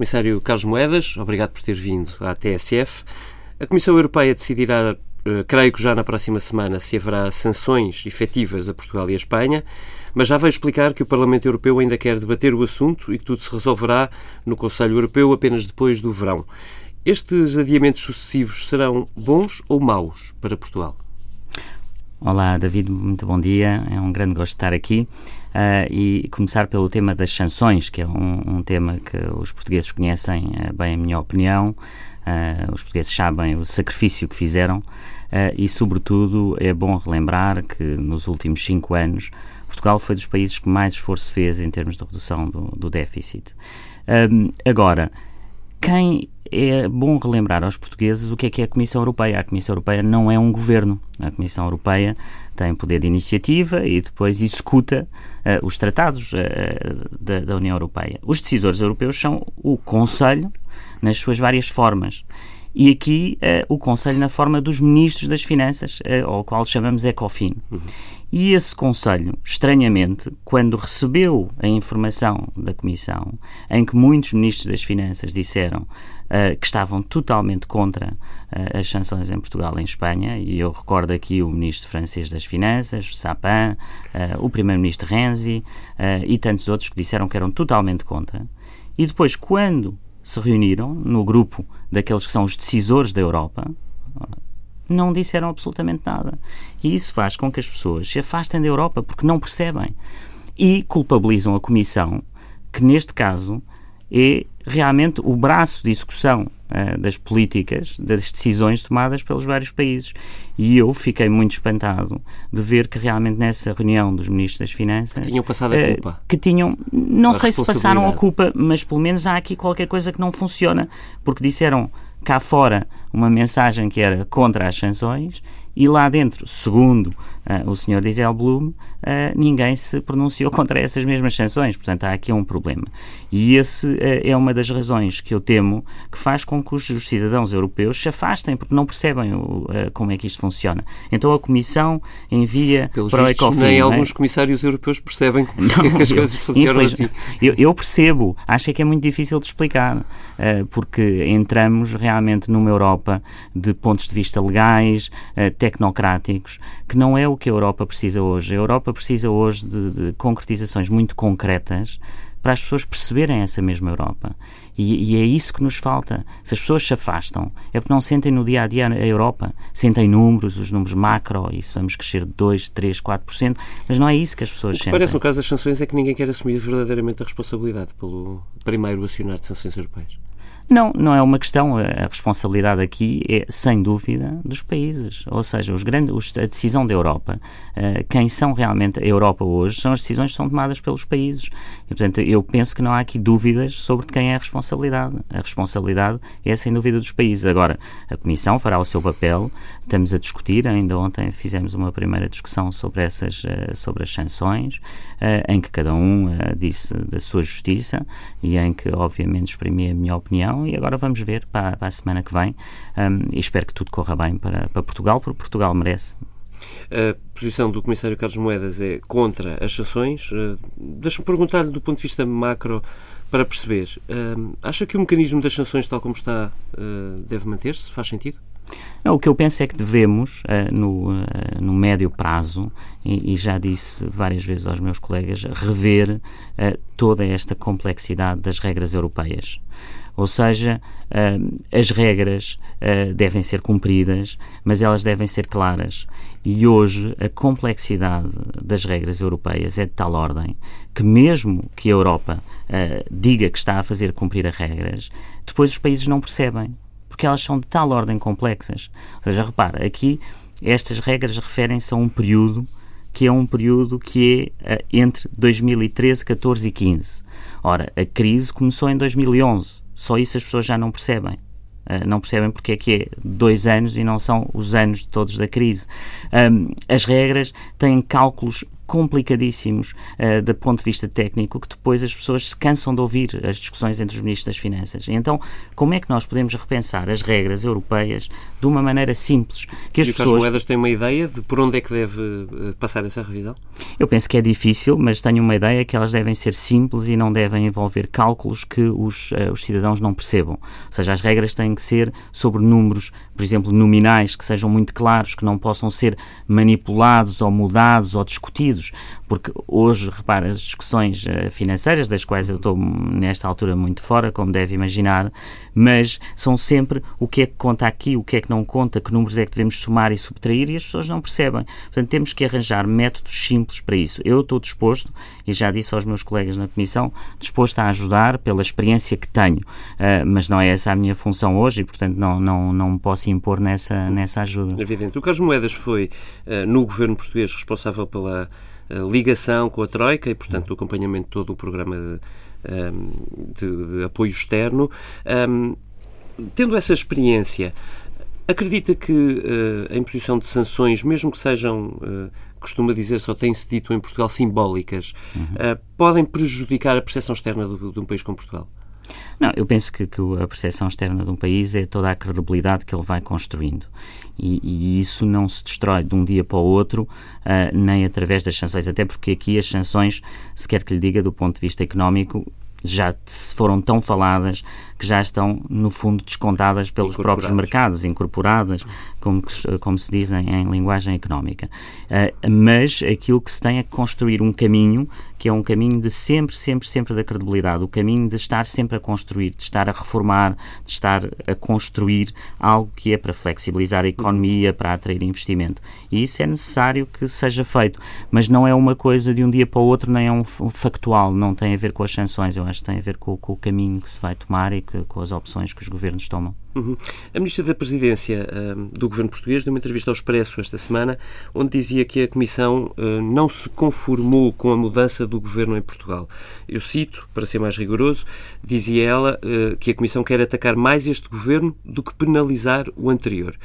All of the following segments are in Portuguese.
Comissário Carlos Moedas, obrigado por ter vindo à TSF. A Comissão Europeia decidirá, eh, creio que já na próxima semana, se haverá sanções efetivas a Portugal e a Espanha, mas já veio explicar que o Parlamento Europeu ainda quer debater o assunto e que tudo se resolverá no Conselho Europeu apenas depois do verão. Estes adiamentos sucessivos serão bons ou maus para Portugal? Olá, David, muito bom dia. É um grande gosto estar aqui. Uh, e começar pelo tema das sanções, que é um, um tema que os portugueses conhecem uh, bem, a minha opinião. Uh, os portugueses sabem o sacrifício que fizeram e, sobretudo, é bom relembrar que nos últimos cinco anos Portugal foi dos países que mais esforço fez em termos de redução do, do déficit. agora, quem é bom relembrar aos portugueses o que é que é a Comissão Europeia. A Comissão Europeia não é um governo. A Comissão Europeia tem poder de iniciativa e depois executa uh, os tratados uh, da, da, União Europeia. Os decisores europeus são o Conselho, nas suas várias formas. E aqui uh, o Conselho na forma dos ministros das Finanças, ao qual chamamos ECOFIN. Uhum. E esse Conselho, estranhamente, quando recebeu a informação da Comissão, em que muitos ministros das Finanças disseram uh, que estavam totalmente contra uh, as sanções em Portugal e em Espanha, e eu recordo aqui o ministro francês das Finanças, Sapin, uh, o primeiro-ministro Renzi e tantos outros que disseram que eram totalmente contra. E depois, quando se reuniram no grupo daqueles que são os decisores da Europa, não disseram absolutamente nada. E isso faz com que as pessoas se afastem da Europa porque não percebem. E culpabilizam a Comissão, que neste caso é realmente o braço de execução uh, das políticas, das decisões tomadas pelos vários países. E eu fiquei muito espantado de ver que realmente nessa reunião dos ministros das Finanças. Que tinham passado a eh, culpa. Uh, que tinham. Não a sei se passaram a culpa, mas pelo menos há aqui qualquer coisa que não funciona. Porque disseram cá fora uma mensagem que era contra as sanções e lá dentro, segundo o Sr. Dieselblum, uh, ninguém se pronunciou contra essas mesmas sanções. Portanto, há aqui um problema. E esse uh, é uma das razões que eu temo que faz com que os, os cidadãos europeus se afastem, porque não percebem o, como é que isto funciona. Então a Comissão envia Pelos para o ECOFIN. Nem é? alguns comissários europeus percebem como não, é que as coisas funcionam assim. Eu, eu, percebo, acho que é muito difícil de explicar, porque entramos realmente numa Europa de pontos de vista legais, tecnocráticos, que não é o que a Europa precisa hoje. A Europa precisa hoje de, de concretizações muito concretas para as pessoas perceberem essa mesma Europa. E, e, é isso que nos falta. Se as pessoas se afastam, é porque não sentem no dia a dia a Europa. Sentem números, os números macro, e se vamos crescer de 2, 3, 4%, mas não é isso que as pessoas o que sentem. Parece no caso das sanções é que ninguém quer assumir verdadeiramente a responsabilidade pelo primeiro acionar de sanções europeias. Não, não é uma questão. A responsabilidade aqui é, sem dúvida, dos países. Ou seja, os grandes, os, a decisão da Europa, uh, quem são realmente a Europa hoje, são as decisões que são tomadas pelos países. E, portanto, eu penso que não há aqui dúvidas sobre quem é a responsabilidade. A responsabilidade é, sem dúvida, dos países. Agora, a Comissão fará o seu papel. Estamos a discutir. Ainda ontem fizemos uma primeira discussão sobre, essas, uh, sobre as sanções, uh, em que cada um disse da sua justiça e em que, obviamente, exprimi a minha opinião e agora vamos ver para, para a semana que vem um, e espero que tudo corra bem para, para Portugal, porque Portugal merece. A posição do Comissário Carlos Moedas é contra as sanções. Uh, Deixa-me perguntar-lhe do ponto de vista macro para perceber. Uh, acha que o mecanismo das sanções, tal como está, uh, deve manter-se? Faz sentido? Não, o que eu penso é que devemos, uh, no, uh, no médio prazo, e, e, já disse várias vezes aos meus colegas, rever uh, toda esta complexidade das regras europeias. Ou seja, as regras devem ser cumpridas, mas elas devem ser claras. E hoje a complexidade das regras europeias é de tal ordem que, mesmo que a Europa diga que está a fazer cumprir as regras, depois os países não percebem porque elas são de tal ordem complexas. Ou seja, repara, aqui estas regras referem-se a um período que é um período que é uh, entre 2013, 14 e 15. Ora, a crise começou em 2011. Só isso as pessoas já não percebem. Uh, não percebem porque é que é dois anos e não são os anos todos da crise. Um, as regras têm cálculos complicadíssimos uh, do ponto de vista técnico que depois as pessoas se cansam de ouvir as discussões entre os ministros das Finanças. Então, como é que nós podemos repensar as regras europeias de uma maneira simples? Que as e pessoas... as moedas têm uma ideia de por onde é que deve uh, passar essa revisão? Eu penso que é difícil, mas tenho uma ideia que elas devem ser simples e não devem envolver cálculos que os, uh, os cidadãos não percebam. Ou seja, as regras têm que ser sobre números, por exemplo, nominais, que sejam muito claros, que não possam ser manipulados ou mudados ou discutidos, porque hoje, repara, as discussões uh, financeiras, das quais eu estou nesta altura muito fora, como deve imaginar, mas são sempre o que é que conta aqui, o que é que não conta, que números é que devemos somar e subtrair e as pessoas não percebem. Portanto, temos que arranjar métodos simples para isso. Eu estou disposto, e já disse aos meus colegas na Comissão, disposto a ajudar pela experiência que tenho, uh, mas não é essa a minha função hoje e, portanto, não, não, não posso impor nessa, nessa ajuda. Evidente. O Carlos Moedas foi, uh, no governo português, responsável pela ligação com a Troika e, portanto, do acompanhamento de todo o programa de, de, de apoio externo. Um, tendo essa experiência, acredita que uh, a imposição de sanções, mesmo que sejam, uh, costuma dizer, só tem-se dito em Portugal, simbólicas, uhum. uh, podem prejudicar a percepção externa do, de um país como Portugal? Não, eu penso que, que, a percepção externa de um país é toda a credibilidade que ele vai construindo. E, e isso não se destrói de um dia para o outro, uh, nem através das sanções, até porque aqui as sanções, se quer que lhe diga, do ponto de vista económico, já foram tão faladas que já estão, no fundo, descontadas pelos próprios mercados, incorporadas, como, como se diz em, em linguagem económica. Uh, mas aquilo que se tem é construir um caminho que é um caminho de sempre, sempre, sempre da credibilidade, o caminho de estar sempre a construir, de estar a reformar, de estar a construir algo que é para flexibilizar a economia, para atrair investimento. E isso é necessário que seja feito, mas não é uma coisa de um dia para o outro, nem é um factual, não tem a ver com as sanções, eu acho que tem a ver com, com o caminho que se vai tomar e que, com as opções que os governos tomam. Uhum. A Ministra da Presidência uh, do Governo Português deu uma entrevista ao Expresso esta semana, onde dizia que a Comissão uh, não se conformou com a mudança do Governo em Portugal. Eu cito, para ser mais rigoroso, dizia ela uh, que a Comissão quer atacar mais este Governo do que penalizar o anterior.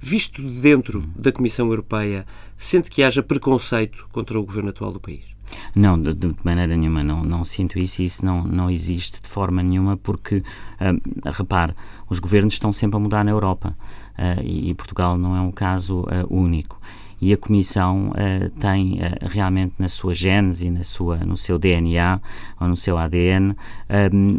Visto dentro da Comissão Europeia, sente que haja preconceito contra o Governo atual do país? Não, de, de, maneira nenhuma, não, não sinto isso e isso não, não existe de forma nenhuma porque, uh, repare, os governos estão sempre a mudar na Europa e, e, Portugal não é um caso uh, único e a Comissão uh, tem uh, realmente na sua gênese, na sua, no seu DNA ou no seu ADN um,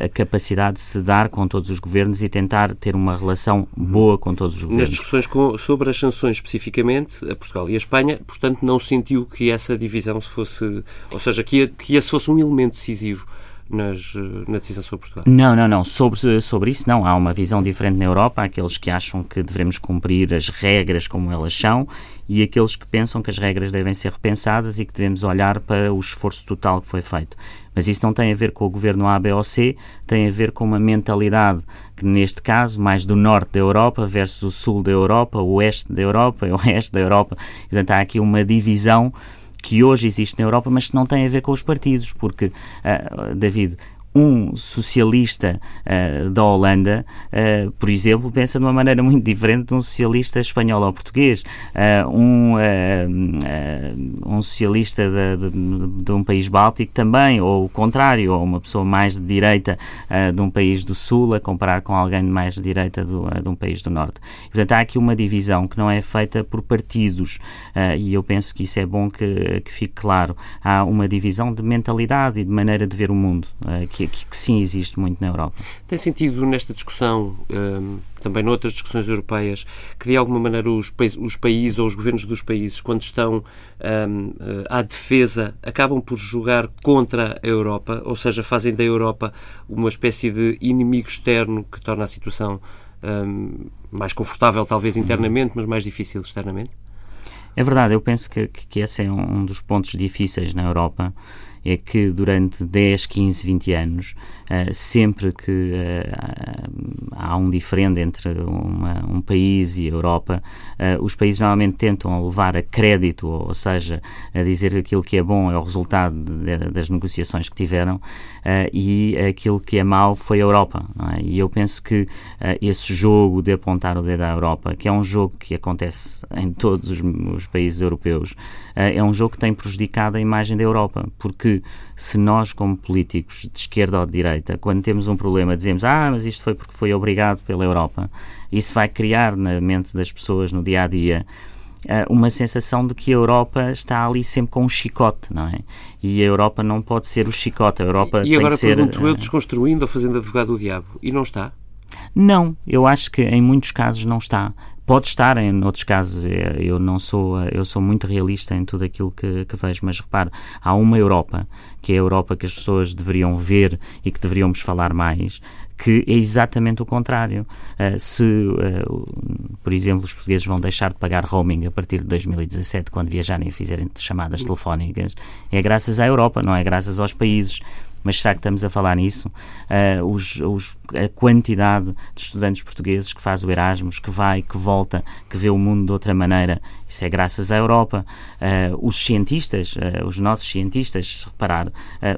a, a, capacidade de se dar com todos os governos e tentar ter uma relação boa com todos os governos. Nas discussões com, sobre as sanções especificamente, a Portugal e a Espanha, portanto, não sentiu que essa divisão fosse, ou seja, que, que esse fosse um elemento decisivo nas, na decisão sobre Portugal? Não, não, não. Sobre, sobre isso, não. Há uma visão diferente na Europa. Há aqueles que acham que devemos cumprir as regras como elas são e aqueles que pensam que as regras devem ser repensadas e que devemos olhar para o esforço total que foi feito. Mas isso não tem a ver com o governo A, B ou C, tem a ver com uma mentalidade que, neste caso, mais do norte da Europa versus o sul da Europa, o oeste da Europa, o oeste da Europa. Portanto, há aqui uma divisão que hoje existe na Europa, mas que não tem a ver com os partidos, porque, uh, David, um socialista uh, da Holanda, uh, por exemplo, pensa de uma maneira muito diferente de um socialista espanhol ou português. Uh, um, um socialista de, de, de, um país báltico também, ou o contrário, ou uma pessoa mais de direita de um país do sul a comparar com alguém mais de direita do, de um país do norte. Portanto, há aqui uma divisão que não é feita por partidos e eu penso que isso é bom que, que fique claro. Há uma divisão de mentalidade e de maneira de ver o mundo que que, que, sim existe muito na Europa. Tem sentido nesta discussão, um, também noutras discussões europeias, que de alguma maneira os, os países ou os governos dos países, quando estão um, eh, à defesa, acabam por jogar contra a Europa, ou seja, fazem da Europa uma espécie de inimigo externo que torna a situação um, mais confortável, talvez internamente, mas mais difícil externamente? É verdade, eu penso que, que esse é um dos pontos difíceis na Europa é que durante 10, 15, 20 anos, uh, sempre que uh, há um diferente entre uma, um país e a Europa. Uh, os países normalmente tentam levar a crédito, ou, seja, a dizer que aquilo que é bom é o resultado de, de, das negociações que tiveram e aquilo que é mau foi a Europa. É? E eu penso que esse jogo de apontar o dedo à Europa, que é um jogo que acontece em todos os, os países europeus, é um jogo que tem prejudicado a imagem da Europa, porque se nós, como políticos de esquerda ou de direita, quando temos um problema, dizemos ah, mas isto foi porque foi obrigado pela Europa, isso vai criar na mente das pessoas no dia a dia eh, uma sensação de que a Europa está ali sempre com um chicote, não é? E a Europa não pode ser o chicote, a Europa e, e agora ser, pergunto eu, eh, desconstruindo ou fazendo advogado do diabo, e não está? Não, eu acho que em muitos casos não está. Pode estar, em outros casos, é, eu não sou, eu sou muito realista em tudo aquilo que, que vejo, mas repare, há uma Europa, que é a Europa que as pessoas deveriam ver e que deveríamos falar mais, que é exatamente o contrário. Uh, se, uh, por exemplo, os portugueses vão deixar de pagar roaming a partir de 2017, quando viajarem e fizerem chamadas telefónicas, é graças à Europa, não é graças aos países mas será que estamos a falar nisso? Uh, os, os, a quantidade de estudantes portugueses que faz o Erasmus, que vai, que volta, que vê o mundo de outra maneira, isso é graças à Europa. Uh, os cientistas, uh, os nossos cientistas, se reparar, uh,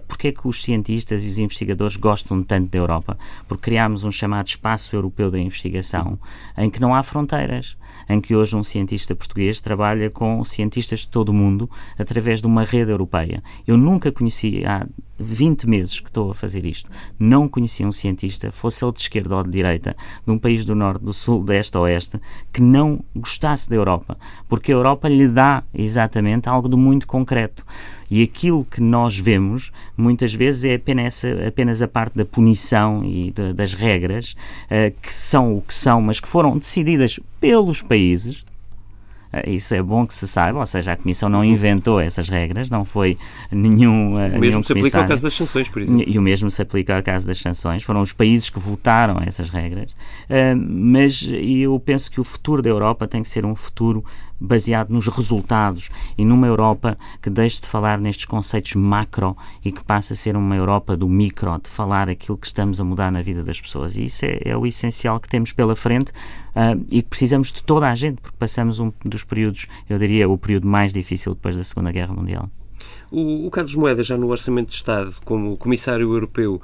porque é que os cientistas e os investigadores gostam tanto da Europa? Porque criámos um chamado Espaço Europeu da Investigação, em que não há fronteiras em que hoje um cientista português trabalha com cientistas de todo o mundo através de uma rede europeia. Eu nunca conheci, há 20 meses que estou a fazer isto, não conhecia um cientista, fosse ele de esquerda ou de direita, de um país do norte, do sul, deste a oeste, que não gostasse da Europa, porque a Europa lhe dá exatamente algo de muito concreto. E aquilo que nós vemos, muitas vezes, é apenas, apenas a parte da punição e de, das regras, uh, que são o que são, mas que foram decididas pelos países, eh, isso é bom que se saiba, ou seja, a Comissão não inventou essas regras, não foi nenhum. Eh, o mesmo se aplica ao caso das sanções, por exemplo. E o mesmo se aplica ao caso das sanções. Foram os países que votaram essas regras. Mas eu penso que o futuro da Europa tem que ser um futuro baseado nos resultados e numa Europa que deixe de falar nestes conceitos macro e que passe a ser uma Europa do micro, de falar aquilo que estamos a mudar na vida das pessoas. E isso é, é o essencial que temos pela frente uh, e que precisamos de toda a gente, porque passamos um dos períodos, eu diria, o período mais difícil depois da Segunda Guerra Mundial. O, o, Carlos Moedas, já no Orçamento de Estado, como Comissário Europeu,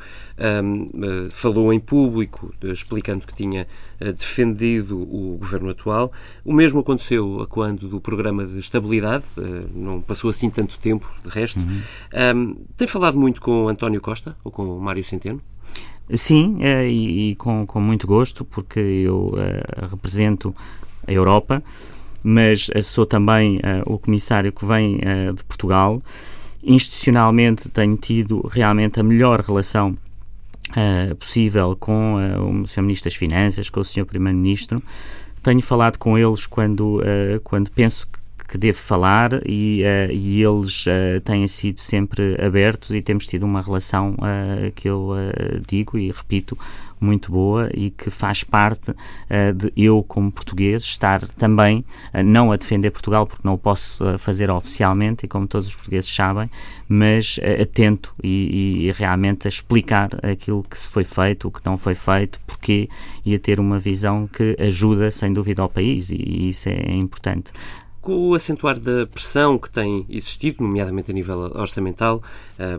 um, uh, falou em público, uh, explicando que tinha uh, defendido o governo atual. O mesmo aconteceu quando do Programa de Estabilidade, não passou assim tanto tempo, de resto. Uhum. Um, tem falado muito com António Costa ou com Mário Centeno? Sim, e, e com, com, muito gosto, porque eu represento a Europa mas sou também uh, o comissário que vem uh, de Portugal. Institucionalmente tenho tido realmente a melhor relação uh, possível com o Sr. Ministro das Finanças, com o Sr. Primeiro-Ministro. Tenho falado com eles quando, quando penso que que devo falar e, uh, e eles uh, têm sido sempre abertos e temos tido uma relação uh, que eu digo e repito muito boa e que faz parte uh, de eu, como português, estar também, uh, não a defender Portugal, porque não o posso uh, fazer oficialmente, e como todos os portugueses sabem, mas atento e, e, realmente a explicar aquilo que se foi feito, o que não foi feito, porquê, e a ter uma visão que ajuda, sem dúvida, ao país, e, e isso é importante. Com o acentuar da pressão que tem existido, nomeadamente a nível orçamental,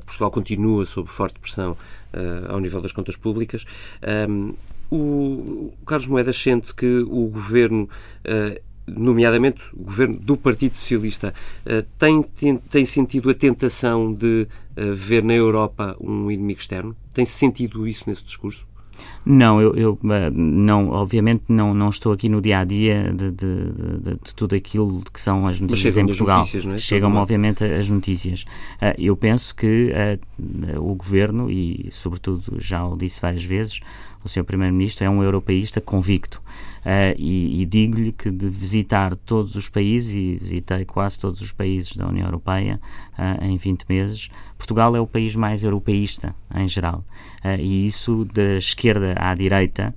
Portugal continua sob forte pressão ao nível das contas públicas. Um, o Carlos Moedas sente que o governo uh, nomeadamente o governo do Partido Socialista, uh, tem, tem, sentido a tentação de ver na Europa um inimigo externo? Tem sentido isso nesse discurso? Não, eu, eu, eh, não, obviamente não, não estou aqui no dia a dia de, de, de, de tudo aquilo que são as notícias em Portugal. Notícias, é? Chegam obviamente as notícias. Eh, eu penso que eh, o governo e sobretudo já o disse várias vezes, o Sr. Primeiro-Ministro é um europeísta convicto. Uh, e, e digo-lhe que de visitar todos os países, e visitei quase todos os países da União Europeia uh, em 20 meses, Portugal é o país mais europeísta em geral. Uh, e isso da esquerda à direita,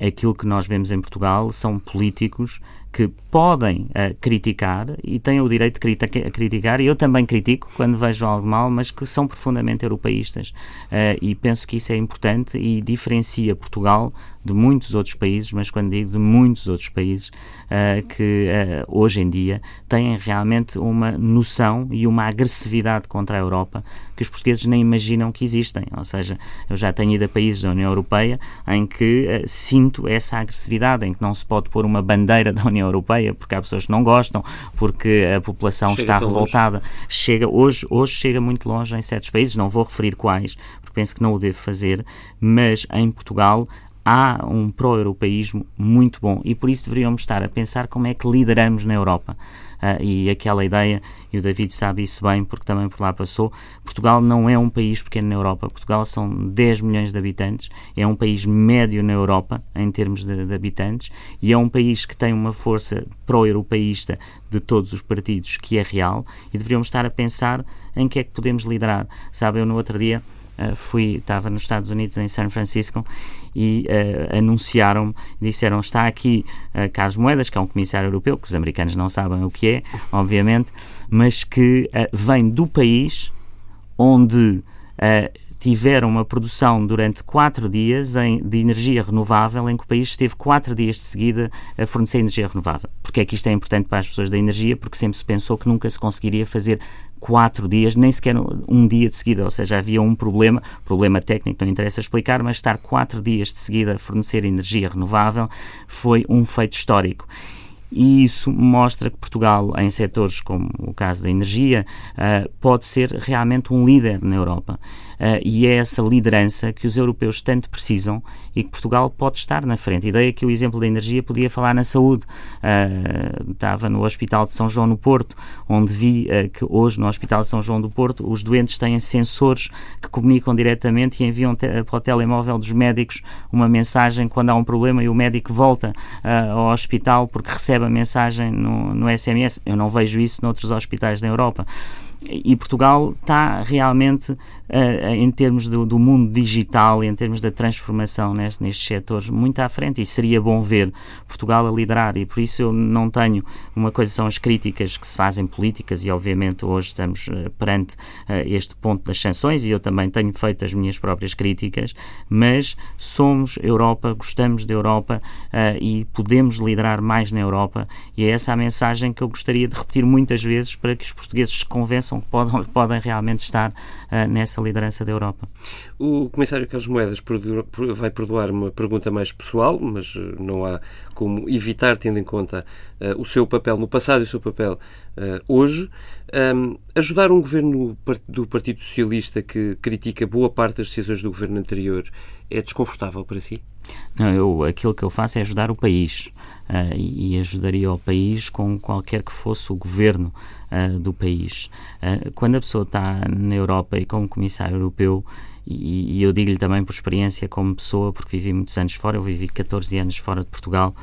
aquilo que nós vemos em Portugal são políticos que podem uh, criticar e têm o direito de criticar, e eu também critico quando vejo algo mal, mas que são profundamente europeístas. Uh, e penso que isso é importante e diferencia Portugal de muitos outros países, mas quando digo de muitos outros países, uh, que hoje em dia têm realmente uma noção e uma agressividade contra a Europa que os portugueses nem imaginam que existem. Ou seja, eu já tenho ido a países da União Europeia em que sinto essa agressividade, em que não se pode pôr uma bandeira da União Europeia porque há pessoas que não gostam, porque a população chega está revoltada. Longe. Chega hoje, hoje chega muito longe em certos países, não vou referir quais, porque penso que não o devo fazer, mas em Portugal há um pró-europeísmo muito bom e por isso deveríamos estar a pensar como é que lideramos na Europa. Uh, e aquela ideia, e o David sabe isso bem porque também por lá passou, Portugal não é um país pequeno na Europa. Portugal são 10 milhões de habitantes, é um país médio na Europa em termos de, de habitantes e é um país que tem uma força pró-europeísta de todos os partidos que é real e deveríamos estar a pensar em que é que podemos liderar. Sabe, eu no outro dia Uh, fui, estava nos Estados Unidos, em São Francisco, e uh, anunciaram, disseram, está aqui uh, Carlos Moedas, que é um comissário europeu, que os americanos não sabem o que é, obviamente, mas que vem do país onde tiveram uma produção durante quatro dias em, de energia renovável, em que o país esteve quatro dias de seguida a fornecer energia renovável. Porque é que isto é importante para as pessoas da energia? Porque sempre se pensou que nunca se conseguiria fazer quatro dias, nem sequer um dia de seguida, ou seja, havia um problema, problema técnico, não interessa explicar, mas estar quatro dias de seguida a fornecer energia renovável foi um feito histórico e isso mostra que Portugal, em setores como o caso da energia, uh, pode ser realmente um líder na Europa. Uh, e é essa liderança que os europeus tanto precisam e que Portugal pode estar na frente. A ideia que o exemplo da energia podia falar na saúde. Uh, estava no Hospital de São João no Porto, onde vi que hoje no Hospital de São João do Porto os doentes têm sensores que comunicam diretamente e enviam para o telemóvel dos médicos uma mensagem quando há um problema e o médico volta ao hospital porque recebe a mensagem no, no SMS. Eu não vejo isso noutros hospitais da Europa. E Portugal está realmente uh, em termos do, do, mundo digital e em termos da transformação neste, nestes setores, muito à frente. E seria bom ver Portugal a liderar. E por isso eu não tenho, uma coisa são as críticas que se fazem políticas. E obviamente hoje estamos uh, perante uh, este ponto das sanções. E eu também tenho feito as minhas próprias críticas, mas somos Europa, gostamos da Europa e podemos liderar mais na Europa. E é essa a mensagem que eu gostaria de repetir muitas vezes para que os portugueses se convençam que podem, podem realmente estar nessa essa liderança da Europa. O Comissário Carlos Moedas vai perdoar uma pergunta mais pessoal, mas eh, não há como evitar, tendo em conta uh, o seu papel no passado e o seu papel uh, hoje. Um, ajudar um governo do Partido Socialista que critica boa parte das decisões do governo anterior é desconfortável para si? Não, eu, aquilo que eu faço é ajudar o país uh, e ajudaria o país com qualquer que fosse o governo uh, do país. Uh, quando a pessoa está na Europa e como comissário europeu, e, e eu digo-lhe também por experiência como pessoa, porque vivi muitos anos fora, eu vivi 14 anos fora de Portugal,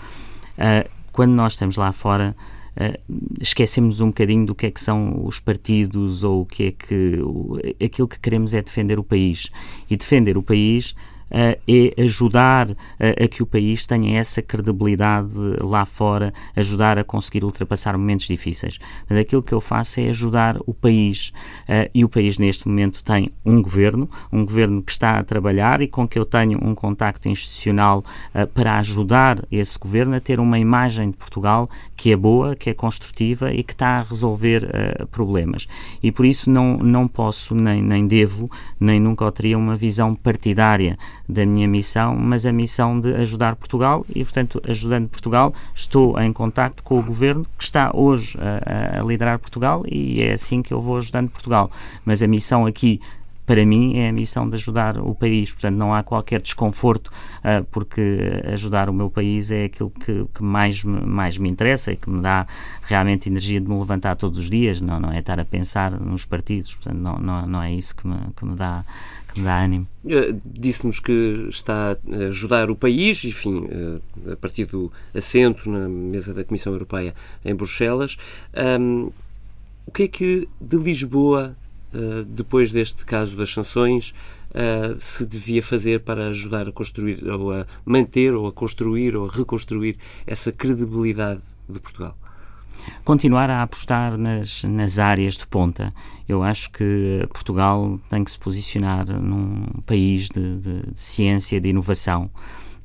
quando nós estamos lá fora, Uh, esquecemos um bocadinho do que é que são os partidos ou o que é que o, aquilo que queremos é defender o país. E defender o país é ajudar a que o país tenha essa credibilidade lá fora, ajudar a conseguir ultrapassar momentos difíceis. Mas aquilo que eu faço é ajudar o país e o país neste momento tem um governo, um governo que está a trabalhar e com que eu tenho um contacto institucional para ajudar esse governo a ter uma imagem de Portugal que é boa, que é construtiva e que está a resolver problemas. E por isso não, não posso, nem, nem devo, nem nunca teria uma visão partidária da minha missão, mas a missão de ajudar Portugal e, portanto, ajudando Portugal, estou em contacto com o governo que está hoje a, a liderar Portugal e é assim que eu vou ajudando Portugal. Mas a missão aqui para mim é a missão de ajudar o país, portanto não há qualquer desconforto uh, porque ajudar o meu país é aquilo que, que, mais, me, mais me interessa e que me dá realmente energia de me levantar todos os dias, não, não é estar a pensar nos partidos, portanto não, não, não é isso que me, que me dá que dá ânimo. Uh, Disse-nos que está a ajudar o país, enfim, uh, a partir do assento na mesa da Comissão Europeia em Bruxelas. Um, o que é que de Lisboa, depois deste caso das sanções, se devia fazer para ajudar a construir, ou a manter, ou a construir, ou a reconstruir essa credibilidade de Portugal? continuar a apostar nas, nas áreas de ponta. Eu acho que Portugal tem que se posicionar num país de, de, de ciência, de inovação.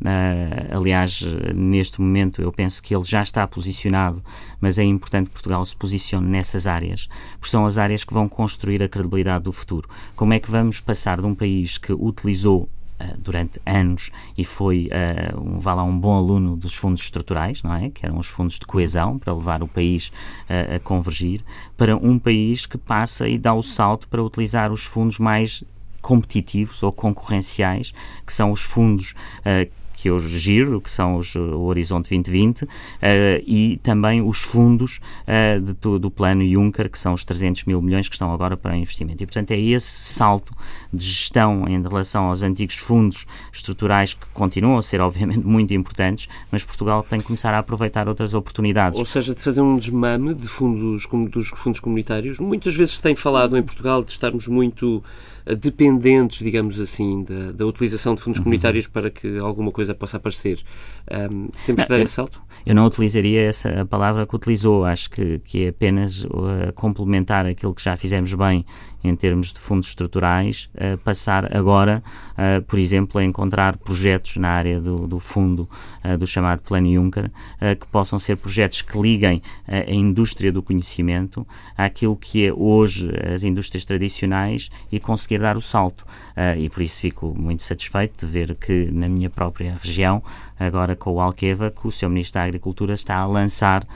Uh, aliás, neste momento eu penso que ele já está posicionado, mas é importante que Portugal se posicione nessas áreas, porque são as áreas que vão construir a credibilidade do futuro. Como é que vamos passar de um país que utilizou Uh, durante anos e foi uh, um, vá lá, um bom aluno dos fundos estruturais, não é? Que eram os fundos de coesão para levar o país uh, a convergir, para um país que passa e dá o salto para utilizar os fundos mais competitivos ou concorrenciais, que são os fundos que eu giro, que são os, o Horizonte 2020, uh, eh, e também os fundos uh, de, do, plano Juncker, que são os 300 mil milhões que estão agora para investimento. E, portanto, é esse salto de gestão em relação aos antigos fundos estruturais que continuam a ser, obviamente, muito importantes, mas Portugal tem que começar a aproveitar outras oportunidades. Ou seja, de fazer um desmame de fundos, dos fundos comunitários. Muitas vezes tem falado em Portugal de estarmos muito dependentes, digamos assim, da, da utilização de fundos uhum. comunitários para que alguma coisa possa aparecer. Um, temos que dar esse salto? Eu não utilizaria essa palavra que utilizou. Acho que, que é apenas uh, complementar aquilo que já fizemos bem em termos de fundos estruturais, uh, passar agora, uh, por exemplo, a encontrar projetos na área do, do fundo uh, do chamado Plano Juncker, que possam ser projetos que liguem a indústria do conhecimento àquilo que é hoje as indústrias tradicionais e conseguir dar o salto. e por isso fico muito satisfeito de ver que na minha própria região, agora com o Alqueva, que o Sr. Ministro da Agricultura está a lançar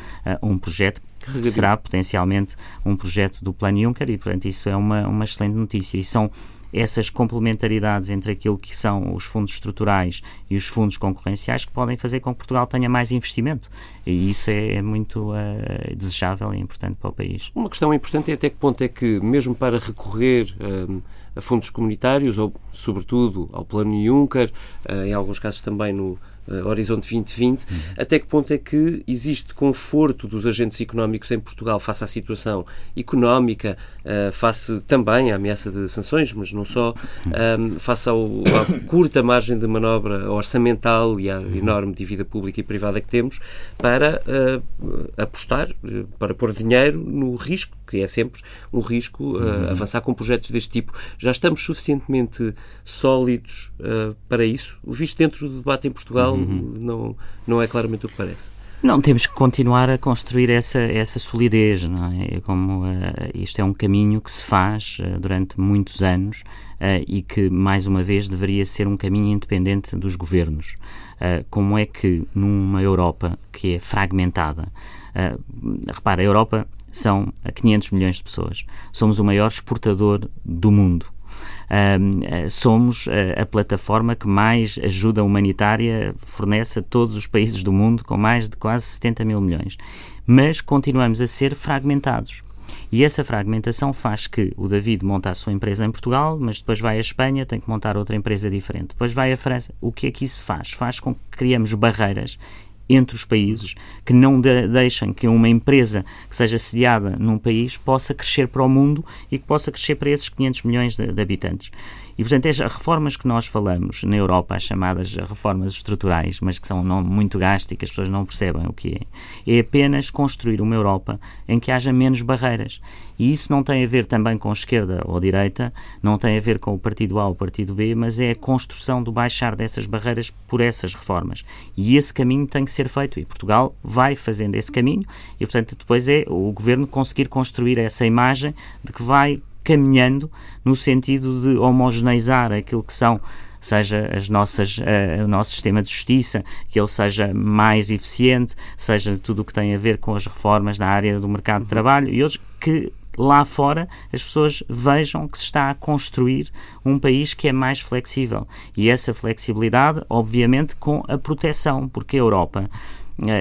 um projeto que será potencialmente um projeto do Plano Juncker e, portanto, isso é uma, uma excelente notícia. E são essas complementaridades entre aquilo que são os fundos estruturais e os fundos concorrenciais que podem fazer com que Portugal tenha mais investimento. E isso é, é muito uh, desejável e importante para o país. Uma questão importante é até que ponto é que, mesmo para recorrer um, ehm, a fundos comunitários, ou sobretudo ao Plano Juncker, uh, em alguns casos também no Horizonte 2020, uhum. até que ponto é que existe conforto dos agentes económicos em Portugal face à situação económica, uh, face também à ameaça de sanções, mas não só, um, uhum. face ao, à curta margem de manobra orçamental e à enorme dívida pública e privada que temos, para uh, apostar, para pôr dinheiro no risco que é sempre um risco uh, uhum. avançar com projetos deste tipo. Já estamos suficientemente sólidos uh, para isso? O visto dentro do debate em Portugal uhum. não, não é claramente o que parece. Não, temos que continuar a construir essa, essa solidez, não é? é como uh, isto é um caminho que se faz uh, durante muitos anos uh, e que, mais uma vez, deveria ser um caminho independente dos governos. como é que numa Europa que é fragmentada, repara, a Europa são 500 milhões de pessoas. Somos o maior exportador do mundo. Uh, somos a, a, plataforma que mais ajuda humanitária fornece a todos os países do mundo, com mais de quase 70 mil milhões. Mas continuamos a ser fragmentados. E essa fragmentação faz que o David monte a sua empresa em Portugal, mas depois vai à Espanha, tem que montar outra empresa diferente. Depois vai à França. O que é que isso faz? Faz com que criamos barreiras entre os países que não de deixem que uma empresa que seja sediada num país possa crescer para o mundo e que possa crescer para esses 500 milhões de, de habitantes. E, portanto, as reformas que nós falamos na Europa, as chamadas reformas estruturais, mas que são muito gastas e que as pessoas não percebem o que é, é apenas construir uma Europa em que haja menos barreiras. E isso não tem a ver também com esquerda ou direita, não tem a ver com o partido A ou o partido B, mas é a construção do baixar dessas barreiras por essas reformas. E esse caminho tem que ser feito e Portugal vai fazendo esse caminho e, portanto, depois é o governo conseguir construir essa imagem de que vai caminhando no sentido de homogeneizar aquilo que são seja as nossas, uh, o nosso sistema de justiça, que ele seja mais eficiente, seja tudo o que tem a ver com as reformas na área do mercado de trabalho e outros, que lá fora as pessoas vejam que se está a construir um país que é mais flexível. E essa flexibilidade, obviamente, com a proteção, porque a Europa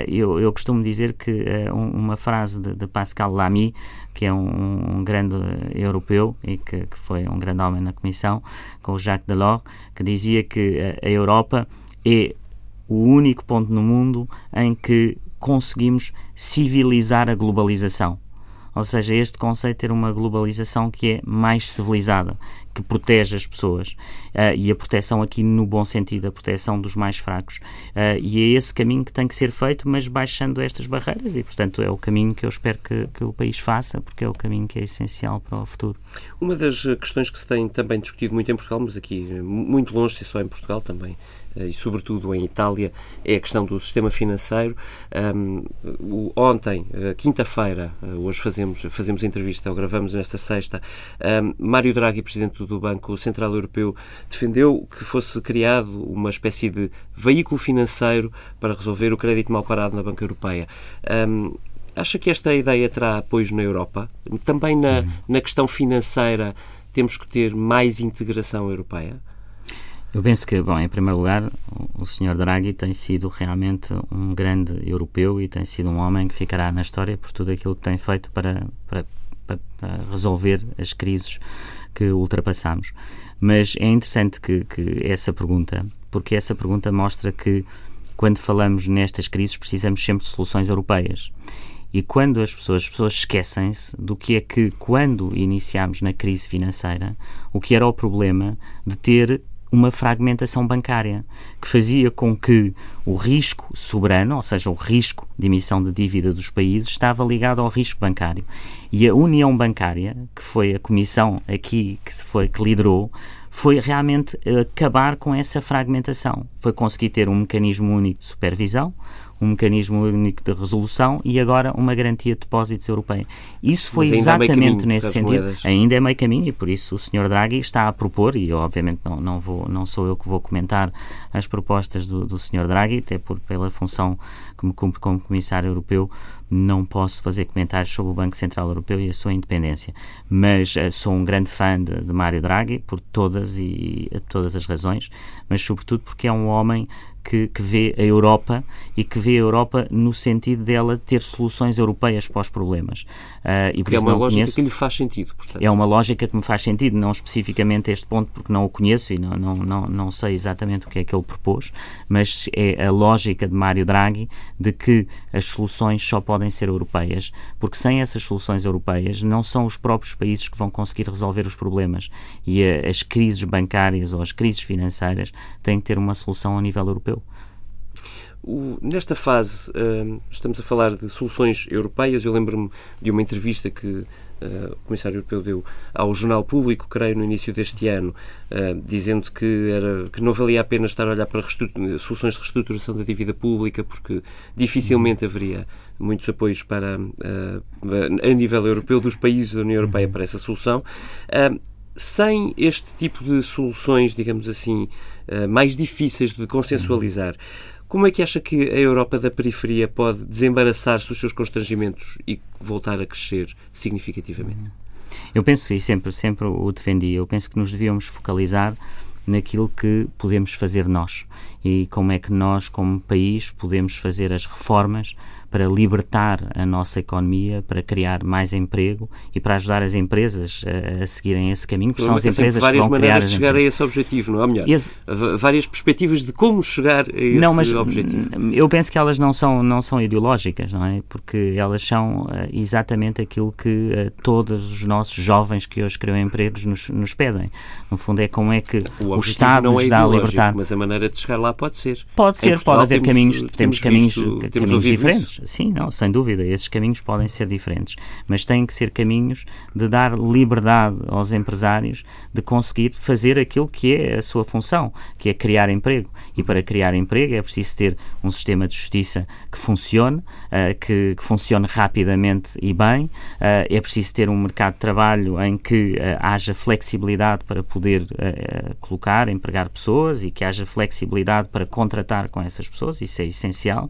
eu, eu costumo dizer que é, uma frase de, de, Pascal Lamy, que é um, um grande europeu e que, que, foi um grande homem na Comissão, com o Jacques Delors, que dizia que a, a Europa é o único ponto no mundo em que conseguimos civilizar a globalização. Ou seja, este conceito de ter uma globalização que é mais civilizada, que protege as pessoas uh, e a proteção aqui no bom sentido, a proteção dos mais fracos. Uh, e é esse caminho que tem que ser feito, mas baixando estas barreiras e, portanto, é o caminho que eu espero que, que o país faça, porque é o caminho que é essencial para o futuro. Uma das questões que se tem também discutido muito em Portugal, mas aqui muito longe, se só em Portugal também, eh, e sobretudo em Itália, é a questão do sistema financeiro. Um, ontem, eh, quinta-feira, eh, hoje fazemos, fazemos entrevista, ou gravamos nesta sexta, um, Mário Draghi, presidente do Banco Central Europeu, defendeu que fosse criado uma espécie de veículo financeiro para resolver o crédito mal parado na Banca Europeia. Um, acha que esta ideia terá apoio na Europa? Também na, uhum. na questão financeira temos que ter mais integração europeia? Eu penso que, bom, em primeiro lugar, o Sr. Draghi tem sido realmente um grande europeu e tem sido um homem que ficará na história por tudo aquilo que tem feito para, para, para, resolver as crises que ultrapassamos. Mas é interessante que, que essa pergunta, porque essa pergunta mostra que quando falamos nestas crises precisamos sempre de soluções europeias. E quando as pessoas, as pessoas esquecem-se do que é que, quando iniciámos na crise financeira, o que era o problema de ter uma fragmentação bancária que fazia com que o risco soberano, ou seja, o risco de emissão de dívida dos países, estava ligado ao risco bancário. E a União Bancária, que foi a comissão aqui que foi que liderou, foi realmente acabar com essa fragmentação. Foi conseguir ter um mecanismo único de supervisão, um mecanismo único de resolução e agora uma garantia de depósitos europeia. Isso foi exatamente nesse sentido. Moedas. Ainda é meio caminho e por isso o Sr. Draghi está a propor, e eu obviamente não, não, vou, não sou eu que vou comentar as propostas do, do Sr. Draghi, até por, pela função que me cumpre como Comissário Europeu, não posso fazer comentários sobre o Banco Central Europeu e a sua independência. Mas uh, sou um grande fã de, de Mário Draghi por todas e todas as razões, mas sobretudo porque é um homem que, que, vê a Europa e que vê a Europa no sentido dela ter soluções europeias para os problemas. Uh, e é uma lógica conheço. que lhe faz sentido. Portanto. É uma lógica que me faz sentido, não especificamente este ponto, porque não o conheço e não, não, não, não sei exatamente o que é que ele propôs, mas é a lógica de Mário Draghi de que as soluções só podem ser europeias, porque sem essas soluções europeias não são os próprios países que vão conseguir resolver os problemas e a, as crises bancárias ou as crises financeiras têm que ter uma solução a nível europeu. O, nesta fase, uh, estamos a falar de soluções europeias. Eu lembro-me de uma entrevista que uh, o Comissário Europeu deu ao Jornal Público, creio, no início deste ano, uh, dizendo que, era, que não valia a pena estar a olhar para soluções de reestruturação da dívida pública, porque dificilmente haveria muitos apoios para, a nível europeu dos países da União Europeia para essa solução. sem este tipo de soluções, digamos assim, mais difíceis de consensualizar, como é que acha que a Europa da periferia pode desembaraçar-se dos seus constrangimentos e voltar a crescer significativamente? Eu penso, e sempre, sempre o defendi, eu penso que nos devíamos focalizar naquilo que podemos fazer nós e como é que nós, como país, podemos fazer as reformas para libertar a nossa economia, para criar mais emprego e para ajudar as empresas a, a seguirem esse caminho, porque são as empresas várias que vão maneiras de chegar a esse objetivo, não é? Melhor, esse... várias perspectivas de como chegar a esse não, mas objetivo. Eu penso que elas não são, não são ideológicas, não é? Porque elas são uh, exatamente aquilo que uh, todos os nossos jovens que hoje criam empregos nos, nos pedem. No fundo, é como é que o, o Estado não é nos dá a libertar. Mas a maneira de chegar lá pode ser. Pode ser, pode haver temos, caminhos, temos, temos caminhos, visto, caminhos diferentes. Sim, não, sem dúvida, esses caminhos podem ser diferentes, mas têm que ser caminhos de dar liberdade aos empresários de conseguir fazer aquilo que é a sua função, que é criar emprego. E para criar emprego é preciso ter um sistema de justiça que funcione, uh, que, que, funcione rapidamente e bem, uh, é preciso ter um mercado de trabalho em que uh, haja flexibilidade para poder colocar, empregar pessoas e que haja flexibilidade para contratar com essas pessoas, isso é essencial.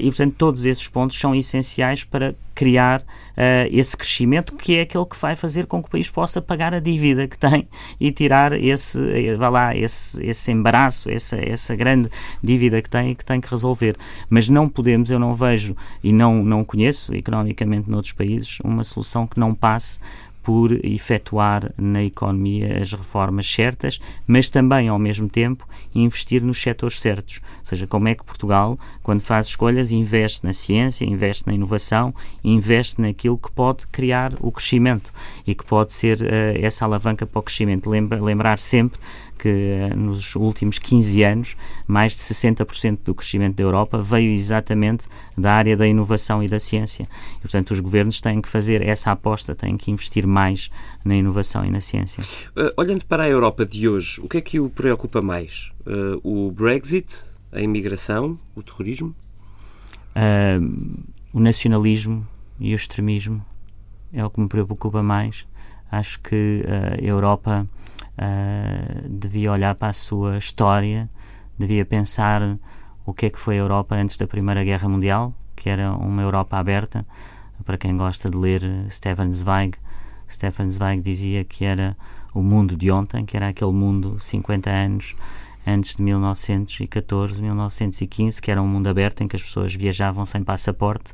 e, portanto, todos esses pontos são essenciais para criar uh, esse crescimento que é aquele que vai fazer com que o país possa pagar a dívida que tem e tirar esse, eh, vá lá, esse, esse embaraço, essa, essa grande dívida que tem e que tem que resolver. Mas não podemos, eu não vejo e não, não conheço economicamente noutros países uma solução que não passe por efetuar na economia as reformas certas, mas também, ao mesmo tempo, investir nos setores certos. Ou seja, como é que Portugal, quando faz escolhas, investe na ciência, investe na inovação, investe naquilo que pode criar o crescimento e que pode ser uh, essa alavanca para o crescimento. Lembra, lembrar sempre que eh, nos últimos 15 anos mais de 60% do crescimento da Europa veio exatamente da área da inovação e da ciência. E, portanto, os governos têm que fazer essa aposta, têm que investir mais na inovação e na ciência. Uh, olhando para a Europa de hoje, o que é que o preocupa mais? Uh, o Brexit, a imigração, o terrorismo? Uh, o nacionalismo e o extremismo é o que me preocupa mais. Acho que a Europa uh, devia olhar para a sua história, devia pensar o que é que foi a Europa antes da Primeira Guerra Mundial, que era uma Europa aberta. Para quem gosta de ler Stefan Zweig, Stefan Zweig dizia que era o mundo de ontem, que era aquele mundo 50 anos antes de 1914, 1915, que era um mundo aberto em que as pessoas viajavam sem passaporte,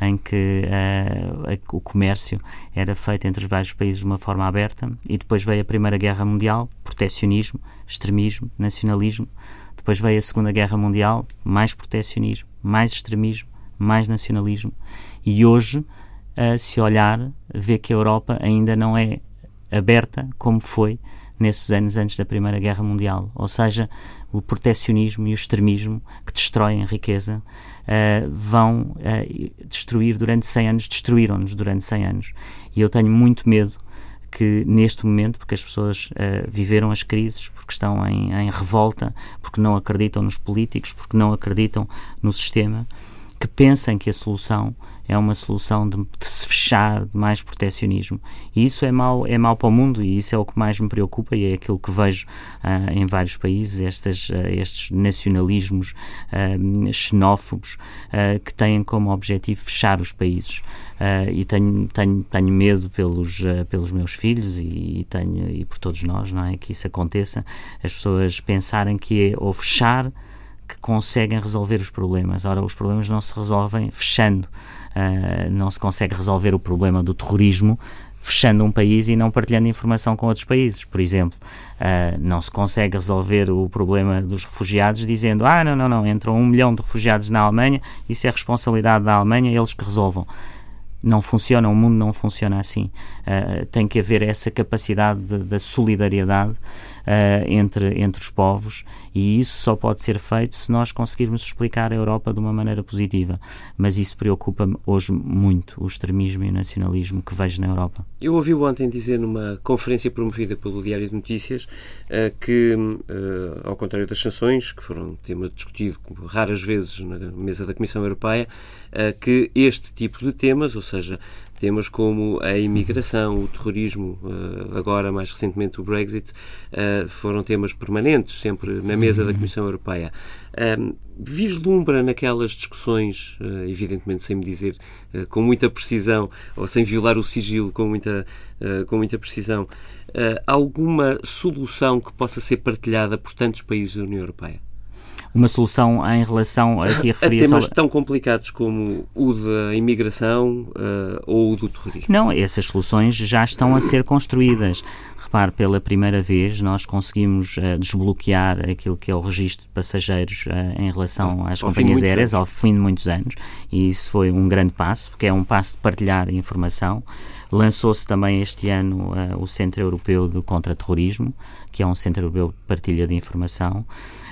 em que uh, o comércio era feito entre os vários países de uma forma aberta, e depois veio a Primeira Guerra Mundial, proteccionismo, extremismo, nacionalismo. Depois veio a Segunda Guerra Mundial, mais proteccionismo, mais extremismo, mais nacionalismo. E hoje, uh, se olhar, vê que a Europa ainda não é aberta como foi nesses anos antes da Primeira Guerra Mundial. Ou seja, o proteccionismo e o extremismo que destroem a riqueza uh, vão uh, destruir durante 100 anos, destruíram-nos durante 100 anos. E eu tenho muito medo que neste momento, porque as pessoas uh, viveram as crises, porque estão em, em, revolta, porque não acreditam nos políticos, porque não acreditam no sistema, que pensem que a solução é uma solução de, de, se fechar, de mais proteccionismo. E isso é mau, é mau para o mundo e isso é o que mais me preocupa e é aquilo que vejo uh, em vários países, estas, uh, estes nacionalismos uh, xenófobos que têm como objetivo fechar os países. e tenho, tenho, tenho medo pelos, pelos meus filhos e, e, tenho, e por todos nós, não é? Que isso aconteça, as pessoas pensarem que é ou fechar que conseguem resolver os problemas. Ora, os problemas não se resolvem fechando. Uh, não se consegue resolver o problema do terrorismo fechando um país e não partilhando informação com outros países, por exemplo. Uh, não se consegue resolver o problema dos refugiados dizendo ah, não, não, não, entram um milhão de refugiados na Alemanha, isso é responsabilidade da Alemanha, eles que resolvam. Não funciona, o mundo não funciona assim. Uh, tem que haver essa capacidade da solidariedade uh, entre, entre os povos e isso só pode ser feito se nós conseguirmos explicar a Europa de uma maneira positiva. Mas isso preocupa-me hoje muito, o extremismo e o nacionalismo que vejo na Europa. Eu ouvi ontem dizer numa conferência promovida pelo Diário de Notícias uh, que, uh, ao contrário das sanções, que foram tema discutido raras vezes na mesa da Comissão Europeia, que este tipo de temas, ou seja, Temas como a imigração, o terrorismo, eh, agora mais recentemente o Brexit, eh, foram temas permanentes sempre na mesa da uhum. Comissão Europeia. Vislumbra naquelas discussões, eh, evidentemente sem me dizer com muita precisão, ou sem violar o sigilo com muita, com muita precisão, alguma solução que possa ser partilhada por tantos países da União Europeia? uma solução em relação a que referia a temas tão complicados como o da imigração uh, ou o do terrorismo? Não, essas soluções já estão a ser construídas. Repare, pela primeira vez nós conseguimos uh, desbloquear aquilo que é o registro de passageiros uh, em relação às ao companhias aéreas anos. ao fim de muitos anos e isso foi um grande passo, porque é um passo de partilhar informação. Lançou-se também este ano uh, o Centro Europeu de Contra-Terrorismo, que é um centro europeu de partilha de informação.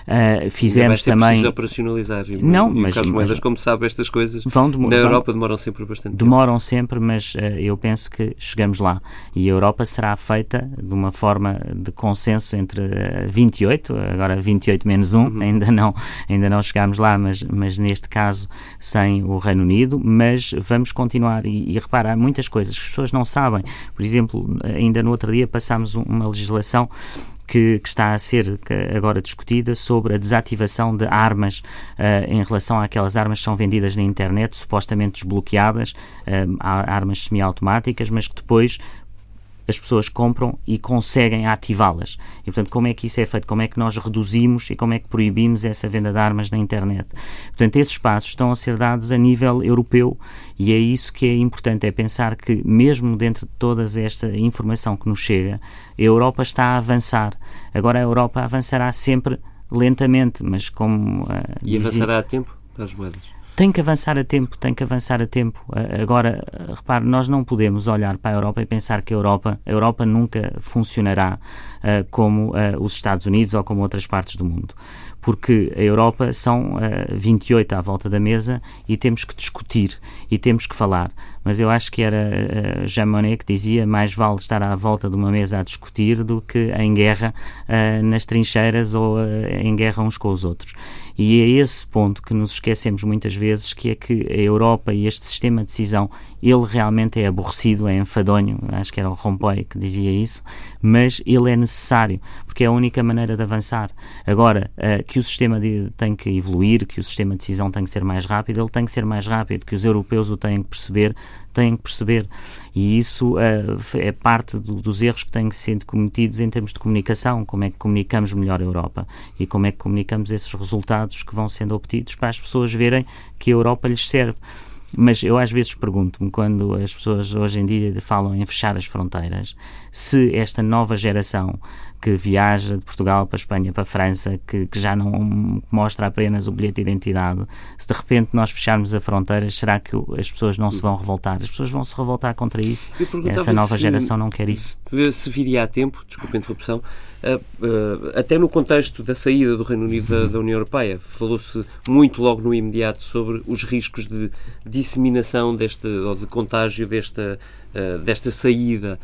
Uh, fizemos também. operacionalizar. Não, e mas, Moedas, mas, como sabe, estas coisas vão, na vão, Europa demoram sempre bastante Demoram sempre, mas uh, eu penso que chegamos lá. E a Europa será feita de uma forma de consenso entre uh, eh, 28, agora 28 menos 1, uhum. ainda, não, ainda não chegámos lá, mas, mas neste caso sem o Reino Unido. Mas vamos continuar. E, e repara, há muitas coisas que as pessoas não sabem. Por exemplo, ainda no outro dia passámos uma legislação que, que, está a ser agora discutida sobre a desativação de armas uh, em relação àquelas armas que são vendidas na internet, supostamente desbloqueadas, uh, armas semiautomáticas, mas que depois as pessoas compram e conseguem ativá-las. E, portanto, como é que isso é feito? Como é que nós reduzimos e como é que proibimos essa venda de armas na internet? Portanto, esses passos estão a ser dados a nível europeu e é isso que é importante, é pensar que, mesmo dentro de toda esta informação que nos chega, a Europa está a avançar. Agora, a Europa avançará sempre lentamente, mas como... Uh, e avançará a tempo das moedas? Tem que avançar a tempo, tem que avançar a tempo. Agora, repare, nós não podemos olhar para a Europa e pensar que a Europa, a Europa nunca funcionará uh, como uh, os Estados Unidos ou como outras partes do mundo. Porque a Europa são uh, eh, 28 à volta da mesa e temos que discutir e temos que falar. Mas eu acho que era uh, Jean Monnet que dizia mais vale estar à volta de uma mesa a discutir do que em guerra nas trincheiras ou em guerra uns com os outros. E é esse ponto que nos esquecemos muitas vezes, que é que a Europa e este sistema de decisão, ele realmente é aborrecido, é enfadonho, acho que era o Rompuy que dizia isso, mas ele é necessário, porque é a única maneira de avançar. Agora, uh, que o sistema de, tem que evoluir, que o sistema de decisão tem que ser mais rápido, ele tem que ser mais rápido, que os europeus o têm que perceber, têm que perceber. E isso uh, é parte do, dos erros que têm sido cometidos em termos de comunicação, como é que comunicamos melhor a Europa e como é que comunicamos esses resultados que vão sendo obtidos para as pessoas verem que a Europa lhes serve. Mas eu às vezes pergunto-me, quando as pessoas hoje em dia falam em fechar as fronteiras, se esta nova geração que viaja de Portugal para a Espanha, para a França, que, que, já não mostra apenas o bilhete de identidade, se de repente nós fecharmos a fronteira, será que as pessoas não se vão revoltar? As pessoas vão se revoltar contra isso. Essa nova se, geração não quer isso. Se viria a tempo, desculpe a interrupção, até no contexto da saída do Reino Unido da, da União Europeia, falou-se muito logo no imediato sobre os riscos de disseminação deste, ou de contágio desta, desta saída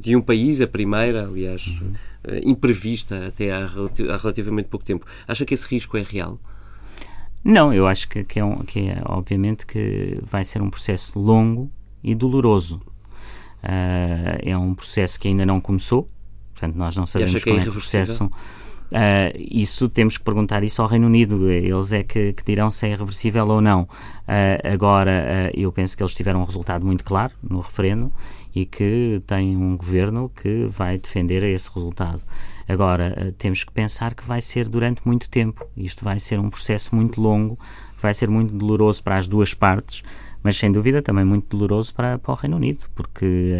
de um país, a primeira, aliás. Imprevista até há, relativamente pouco tempo. Acha que esse risco é real? Não, eu acho que, que, é, um, que é obviamente que vai ser um processo longo e doloroso. Uh, é um processo que ainda não começou, portanto nós não sabemos como é, é o processo. Uh, isso temos que perguntar isso ao Reino Unido. Eles é que, que dirão se é reversível ou não. Uh, agora, uh, eu penso que eles tiveram um resultado muito claro no referendo e que têm um governo que vai defender esse resultado. Agora, temos que pensar que vai ser durante muito tempo. Isto vai ser um processo muito longo, vai ser muito doloroso para as duas partes, mas sem dúvida também muito doloroso para, para o Reino Unido, porque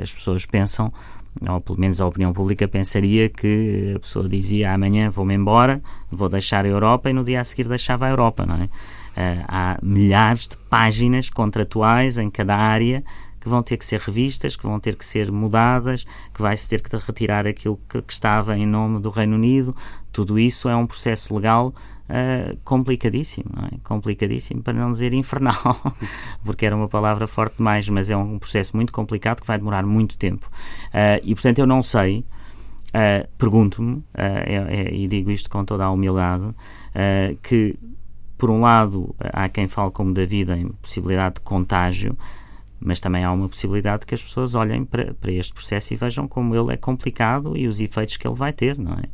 as pessoas pensam ou pelo menos a opinião pública pensaria que a pessoa dizia amanhã vou-me embora, vou deixar a Europa e no dia a seguir deixava a Europa, não é? Uh, há milhares de páginas contratuais em cada área que vão ter que ser revistas, que vão ter que ser mudadas, que vai-se ter que retirar aquilo que, que, estava em nome do Reino Unido. Tudo isso é um processo legal uh, complicadíssimo, é? complicadíssimo, para não dizer infernal, porque era uma palavra forte demais, mas é um processo muito complicado que vai demorar muito tempo. Uh, e, portanto, eu não sei, uh, pergunto-me, é, é, e digo isto com toda a humildade, que, por um lado, há quem fale como da vida em possibilidade de contágio, mas também há uma possibilidade que as pessoas olhem para, para este processo e vejam como ele é complicado e os efeitos que ele vai ter, não é?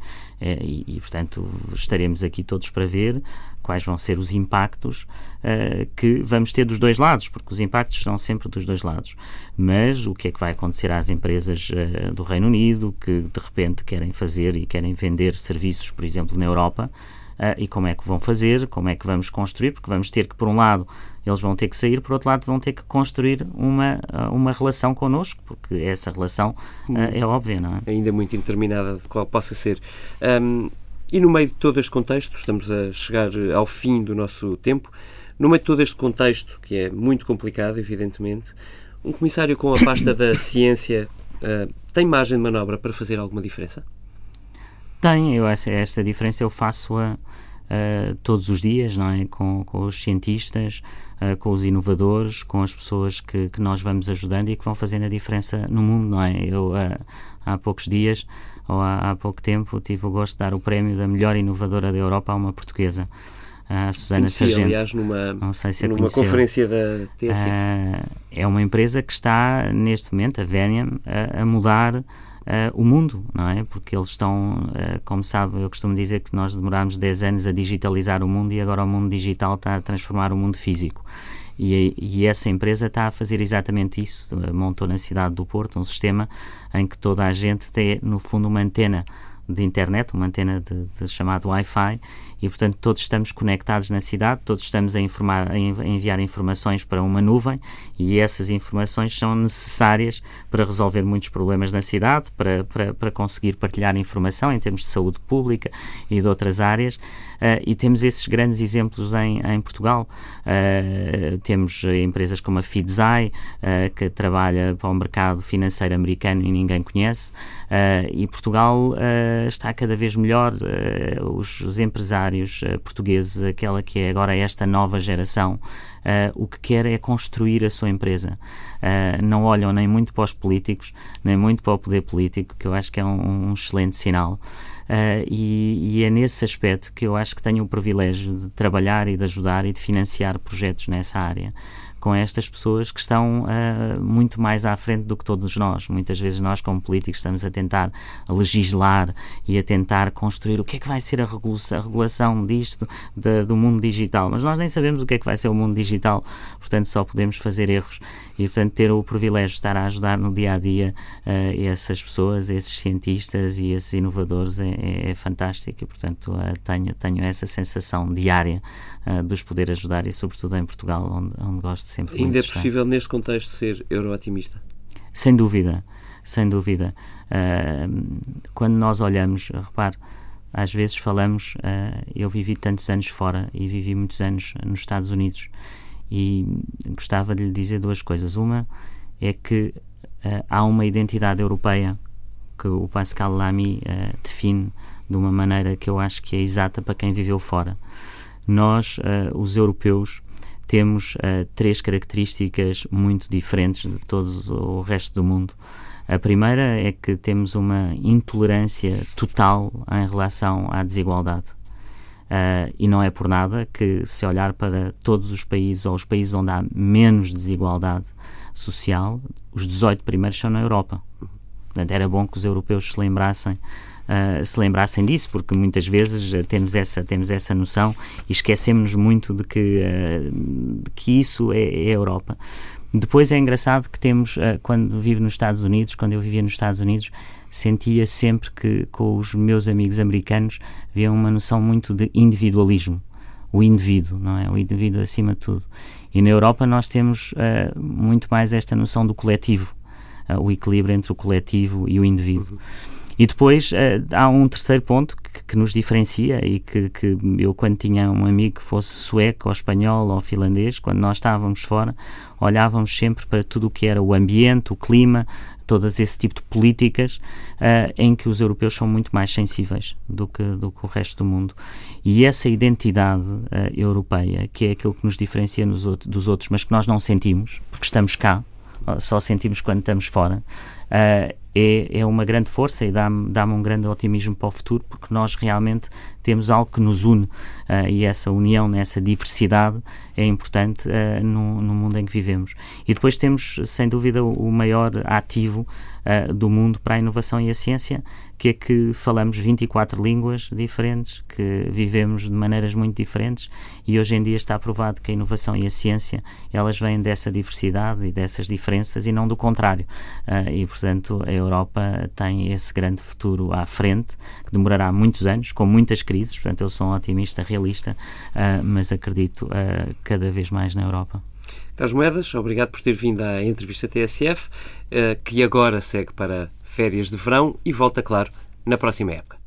é e, e, portanto, estaremos aqui todos para ver quais vão ser os impactos uh, que vamos ter dos dois lados, porque os impactos são sempre dos dois lados. Mas o que é que vai acontecer às empresas uh, do Reino Unido que de repente querem fazer e querem vender serviços, por exemplo, na Europa? Uh, e como é que vão fazer, como é que vamos construir, porque vamos ter que, por um lado, eles vão ter que sair, por outro lado, vão ter que construir uma, ah, uma relação connosco, porque essa relação uh, é óbvia, não é? Ainda muito indeterminada de qual possa ser. Um, e no meio de todo este contexto, estamos a chegar ao fim do nosso tempo, no meio de todo este contexto, que é muito complicado, evidentemente, um comissário com a pasta da ciência uh, tem margem de manobra para fazer alguma diferença? Tem, eu, essa, esta diferença eu faço-a uh, todos os dias, não é? Com, com os cientistas, uh, com os inovadores, com as pessoas que, que nós vamos ajudando e que vão fazendo a diferença no mundo, não é? Eu, uh, há poucos dias, ou há, há, pouco tempo, tive o gosto de dar o prémio da melhor inovadora da Europa a uma portuguesa. A Susana Conheci, Sargento. aliás, numa, não sei se numa conferência da TSF. é uma empresa que está, neste momento, a Veniam, a, a mudar o mundo, não é? Porque eles estão, como sabe, eu costumo dizer que nós demorámos 10 anos a digitalizar o mundo e agora o mundo digital está a transformar o mundo físico. E, e, essa empresa está a fazer exatamente isso. Montou na cidade do Porto um sistema em que toda a gente tem, no fundo, uma antena de internet, uma antena de, de chamado Wi-Fi, e portanto todos estamos conectados na cidade, todos estamos a, informar, a enviar informações para uma nuvem e essas informações são necessárias para resolver muitos problemas na cidade, para, para, para conseguir partilhar informação em termos de saúde pública e de outras áreas. Uh, e temos esses grandes exemplos em, em Portugal. Uh, temos empresas como a Fidzai, uh, que trabalha para o mercado financeiro americano e ninguém conhece, e Portugal está cada vez melhor. Os, os, empresários portugueses, aquela que é agora esta nova geração, o que quer é construir a sua empresa. não olham nem muito para os políticos, nem muito para o poder político, que eu acho que é um, um excelente sinal. Uh, e, e, é nesse aspecto que eu acho que tenho o privilégio de trabalhar e de ajudar e de financiar projetos nessa área com estas pessoas que estão uh, muito mais à frente do que todos nós. Muitas vezes nós, como políticos, estamos a tentar legislar e a tentar construir o que é que vai ser a regulação, a regulação disto, de, do mundo digital. Mas nós nem sabemos o que é que vai ser o mundo digital, portanto, só podemos fazer erros e, portanto, ter o privilégio de estar a ajudar no dia a dia uh, essas pessoas, esses cientistas e esses inovadores é, é, é fantástico e, portanto, uh, tenho, tenho essa sensação diária dos poder ajudar e, sobretudo, em Portugal, onde, onde gosto sempre Ainda é possível, neste contexto, ser euro-otimista? Sem dúvida, sem dúvida. Uh, quando nós olhamos, repare, às vezes falamos, uh, eu vivi tantos anos fora e vivi muitos anos nos Estados Unidos e gostava de lhe dizer duas coisas. Uma é que uh, há uma identidade europeia que o Pascal Lamy define de uma maneira que eu acho que é exata para quem viveu fora. Nós, os europeus, temos uh, três características muito diferentes de todo o resto do mundo. A primeira é que temos uma intolerância total em relação à desigualdade. Uh, e não é por nada que, se olhar para todos os países ou os países onde há menos desigualdade social, os 18 primeiros são na Europa. Portanto, era bom que os europeus se lembrassem uh, se lembrassem disso, porque muitas vezes uh, temos, essa, temos essa noção e esquecemos muito de que, uh, de que isso é, é, a Europa. Depois é engraçado que temos, quando vivo nos Estados Unidos, quando eu vivia nos Estados Unidos, sentia sempre que com os meus amigos americanos havia uma noção muito de individualismo. O indivíduo, não é? O indivíduo acima de tudo. E na Europa nós temos uh, muito mais esta noção do coletivo, uh, o equilíbrio entre o coletivo e o indivíduo. E depois uh, há um terceiro ponto que, nos diferencia e que, que, eu, quando tinha um amigo que fosse sueco, ou espanhol, ou finlandês, quando nós estávamos fora, olhávamos sempre para tudo o que era o ambiente, o clima, todas esse tipo de políticas uh, em que os europeus são muito mais sensíveis do que, do que o resto do mundo. E essa identidade uh, europeia, que é aquilo que nos diferencia nos outros, dos outros, mas que nós não sentimos, porque estamos cá, só sentimos quando estamos fora, uh, é, é uma grande força e dá-me dá um grande otimismo para o futuro, porque nós realmente temos algo que nos une uh, e essa união, essa diversidade é importante uh, no, no, mundo em que vivemos. E depois temos, sem dúvida, o, o maior ativo uh, do mundo para a inovação e a ciência, que é que falamos 24 línguas diferentes, que vivemos de maneiras muito diferentes e hoje em dia está provado que a inovação e a ciência elas vêm dessa diversidade e dessas diferenças e não do contrário. e, portanto, a Europa tem esse grande futuro à frente, que demorará muitos anos, com muitas crises, portanto eu sou um otimista, realista, uh, mas acredito uh, cada vez mais na Europa. Carlos Moedas, obrigado por ter vindo à entrevista TSF, uh, que agora segue para férias de verão e volta, claro, na próxima época.